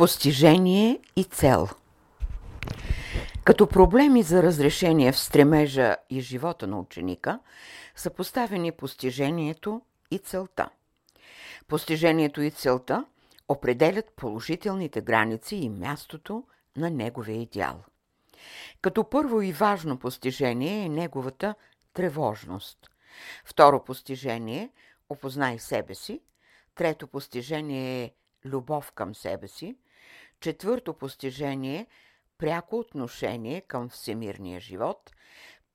Постижение и цел Като проблеми за разрешение в стремежа и живота на ученика са поставени постижението и целта. Постижението и целта определят положителните граници и мястото на неговия идеал. Като първо и важно постижение е неговата тревожност. Второ постижение – опознай себе си. Трето постижение е любов към себе си. Четвърто постижение – пряко отношение към всемирния живот.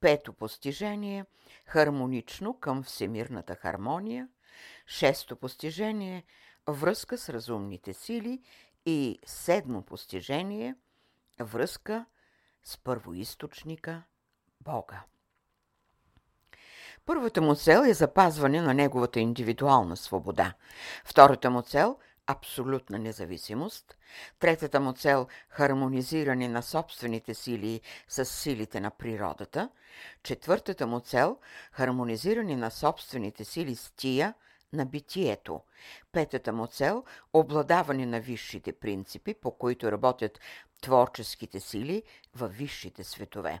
Пето постижение – хармонично към всемирната хармония. Шесто постижение – връзка с разумните сили. И седмо постижение – връзка с първоисточника Бога. Първата му цел е запазване на неговата индивидуална свобода. Втората му цел – абсолютна независимост. Третата му цел – хармонизиране на собствените сили с силите на природата. Четвъртата му цел – хармонизиране на собствените сили с тия на битието. Петата му цел – обладаване на висшите принципи, по които работят творческите сили във висшите светове.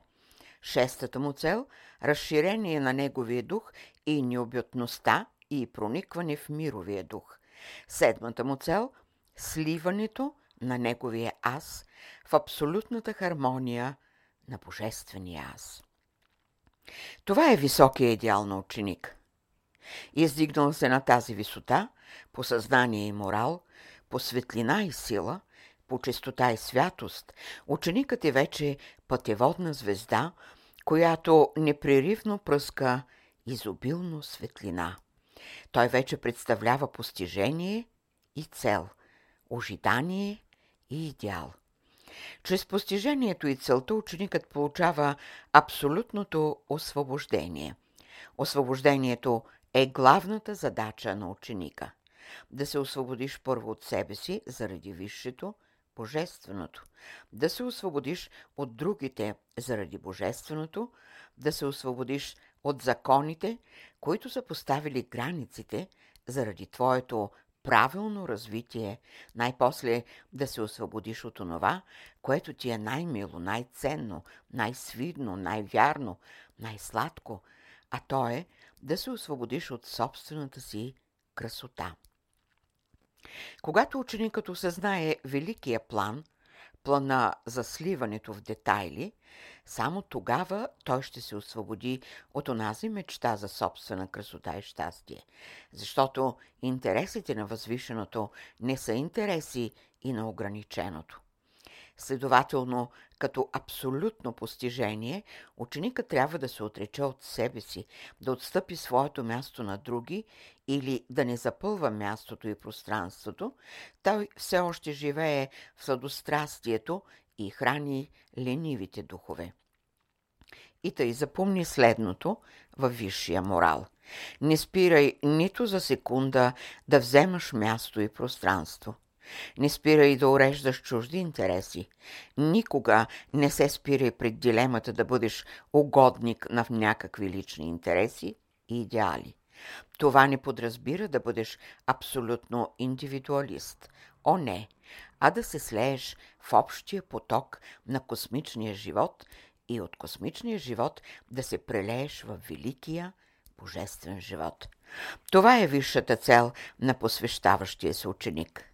Шестата му цел – разширение на неговия дух и необютността и проникване в мировия дух. Седмата му цел – сливането на неговия аз в абсолютната хармония на Божествения аз. Това е високия идеал на ученик. Издигнал се на тази висота, по съзнание и морал, по светлина и сила, по чистота и святост, ученикът е вече пътеводна звезда, която непреривно пръска изобилно светлина. Той вече представлява постижение и цел, ожидание и идеал. Чрез постижението и целта ученикът получава абсолютното освобождение. Освобождението е главната задача на ученика. Да се освободиш първо от себе си заради висшето, Божественото, да се освободиш от другите заради Божественото, да се освободиш от законите, които са поставили границите заради Твоето правилно развитие, най-после да се освободиш от онова, което ти е най-мило, най-ценно, най-свидно, най-вярно, най-сладко, а то е да се освободиш от собствената си красота. Когато ученикът осъзнае великия план, плана за сливането в детайли, само тогава той ще се освободи от онази мечта за собствена красота и щастие, защото интересите на възвишеното не са интереси и на ограниченото. Следователно, като абсолютно постижение, ученика трябва да се отрече от себе си, да отстъпи своето място на други или да не запълва мястото и пространството, той все още живее в сладострастието и храни ленивите духове. И тъй запомни следното във висшия морал. Не спирай нито за секунда да вземаш място и пространство – не спирай да уреждаш чужди интереси. Никога не се спирай пред дилемата да бъдеш угодник на някакви лични интереси и идеали. Това не подразбира да бъдеш абсолютно индивидуалист. О, не! А да се слееш в общия поток на космичния живот и от космичния живот да се прелееш в великия божествен живот. Това е висшата цел на посвещаващия се ученик.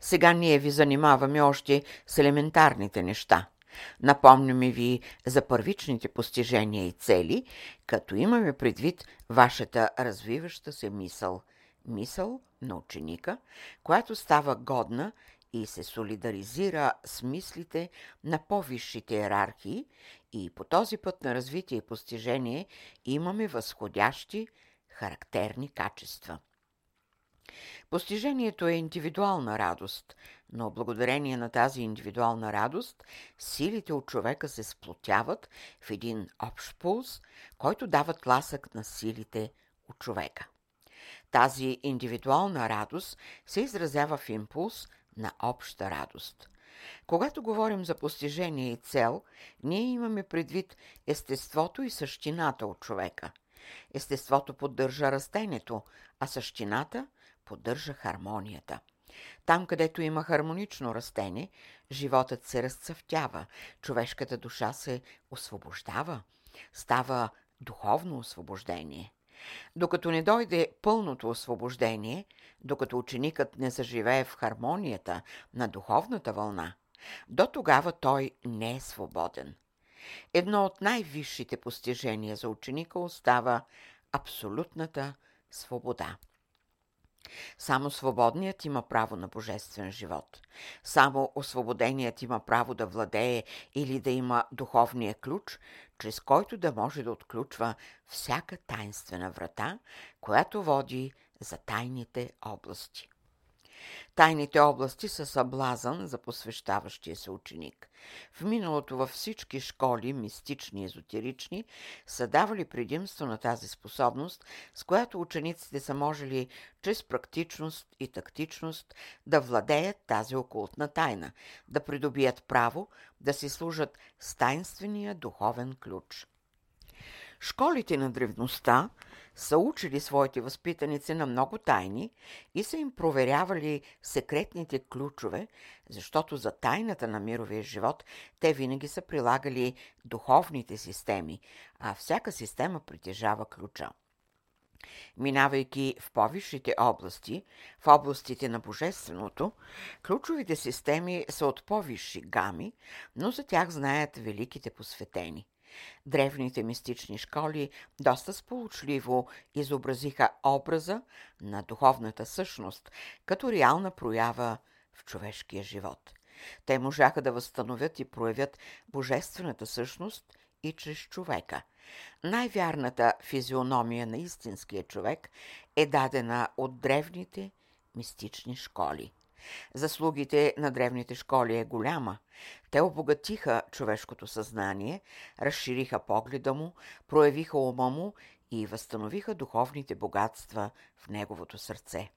Сега ние ви занимаваме още с елементарните неща. Напомняме ви за първичните постижения и цели, като имаме предвид вашата развиваща се мисъл. Мисъл на ученика, която става годна и се солидаризира с мислите на по-висшите иерархии и по този път на развитие и постижение имаме възходящи характерни качества. Постижението е индивидуална радост, но благодарение на тази индивидуална радост, силите от човека се сплотяват в един общ пулс, който дава тласък на силите от човека. Тази индивидуална радост се изразява в импулс на обща радост. Когато говорим за постижение и цел, ние имаме предвид естеството и същината от човека. Естеството поддържа растението, а същината поддържа хармонията. Там, където има хармонично растение, животът се разцъфтява, човешката душа се освобождава, става духовно освобождение. Докато не дойде пълното освобождение, докато ученикът не заживее в хармонията на духовната вълна, до тогава той не е свободен. Едно от най-висшите постижения за ученика остава абсолютната свобода. Само свободният има право на божествен живот. Само освободеният има право да владее или да има духовния ключ, чрез който да може да отключва всяка тайнствена врата, която води за тайните области. Тайните области са съблазън за посвещаващия се ученик. В миналото във всички школи, мистични и езотерични, са давали предимство на тази способност, с която учениците са можели чрез практичност и тактичност да владеят тази окултна тайна, да придобият право да си служат с тайнствения духовен ключ. Школите на древността са учили своите възпитаници на много тайни и са им проверявали секретните ключове, защото за тайната на мировия живот те винаги са прилагали духовните системи, а всяка система притежава ключа. Минавайки в повисшите области, в областите на Божественото, ключовите системи са от по-висши гами, но за тях знаят великите посветени. Древните мистични школи доста сполучливо изобразиха образа на духовната същност като реална проява в човешкия живот. Те можаха да възстановят и проявят божествената същност и чрез човека. Най-вярната физиономия на истинския човек е дадена от древните мистични школи. Заслугите на древните школи е голяма. Те обогатиха човешкото съзнание, разшириха погледа му, проявиха ума му и възстановиха духовните богатства в неговото сърце.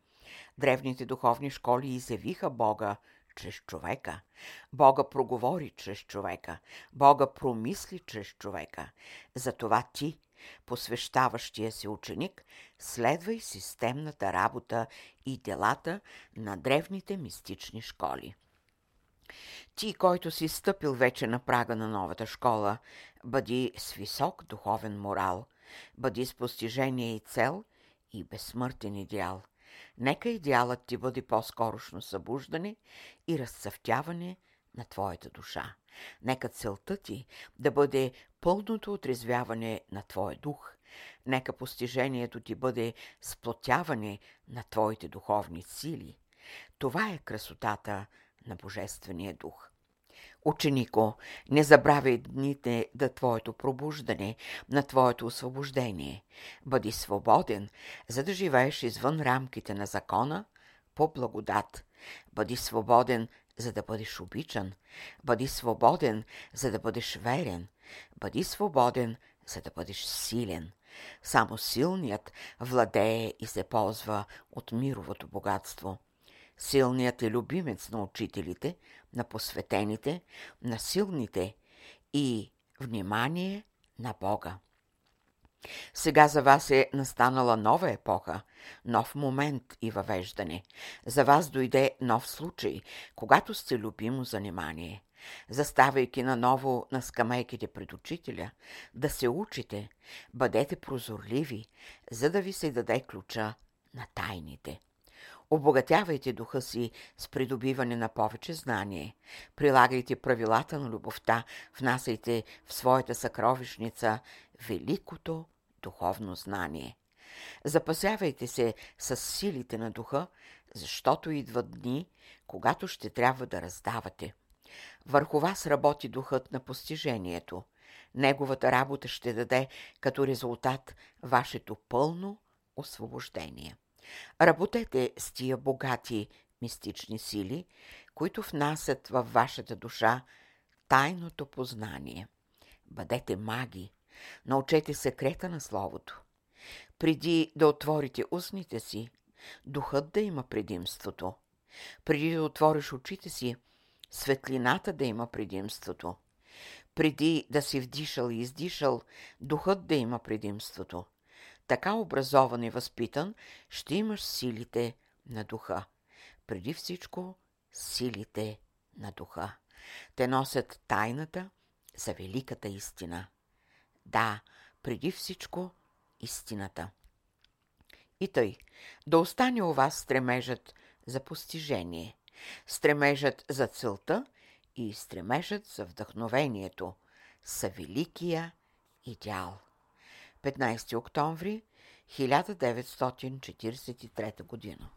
Древните духовни школи изявиха Бога чрез човека. Бога проговори чрез човека. Бога промисли чрез човека. Затова ти, посвещаващия се ученик, следвай системната работа и делата на древните мистични школи. Ти, който си стъпил вече на прага на новата школа, бъди с висок духовен морал, бъди с постижение и цел и безсмъртен идеал. Нека идеалът ти бъде по-скорошно събуждане и разцъфтяване на твоята душа. Нека целта ти да бъде пълното отрезвяване на твоя дух. Нека постижението ти бъде сплотяване на твоите духовни сили. Това е красотата на Божествения дух. Ученико, не забравяй дните да твоето пробуждане, на твоето освобождение. Бъди свободен, за да живееш извън рамките на закона, по благодат. Бъди свободен, за да бъдеш обичан. Бъди свободен, за да бъдеш верен. Бъди свободен, за да бъдеш силен. Само силният владее и се ползва от мировото богатство. Силният е любимец на учителите, на посветените, на силните и внимание на Бога. Сега за вас е настанала нова епоха, нов момент и въвеждане. За вас дойде нов случай, когато сте любимо занимание. Заставайки наново на скамейките пред учителя, да се учите, бъдете прозорливи, за да ви се даде ключа на тайните. Обогатявайте духа си с придобиване на повече знание. Прилагайте правилата на любовта, внасяйте в своята съкровищница великото духовно знание. Запасявайте се с силите на духа, защото идват дни, когато ще трябва да раздавате. Върху вас работи духът на постижението. Неговата работа ще даде като резултат вашето пълно освобождение. Работете с тия богати мистични сили, които внасят във вашата душа тайното познание. Бъдете маги, научете секрета на Словото. Преди да отворите устните си, духът да има предимството. Преди да отвориш очите си, светлината да има предимството. Преди да си вдишал и издишал, духът да има предимството така образован и възпитан, ще имаш силите на духа. преди всичко силите на духа. Те носят тайната за великата истина. Да, преди всичко истината. И тъй, да остане у вас стремежът за постижение, стремежът за целта и стремежът за вдъхновението са великия идеал. 15 октомври 1943 година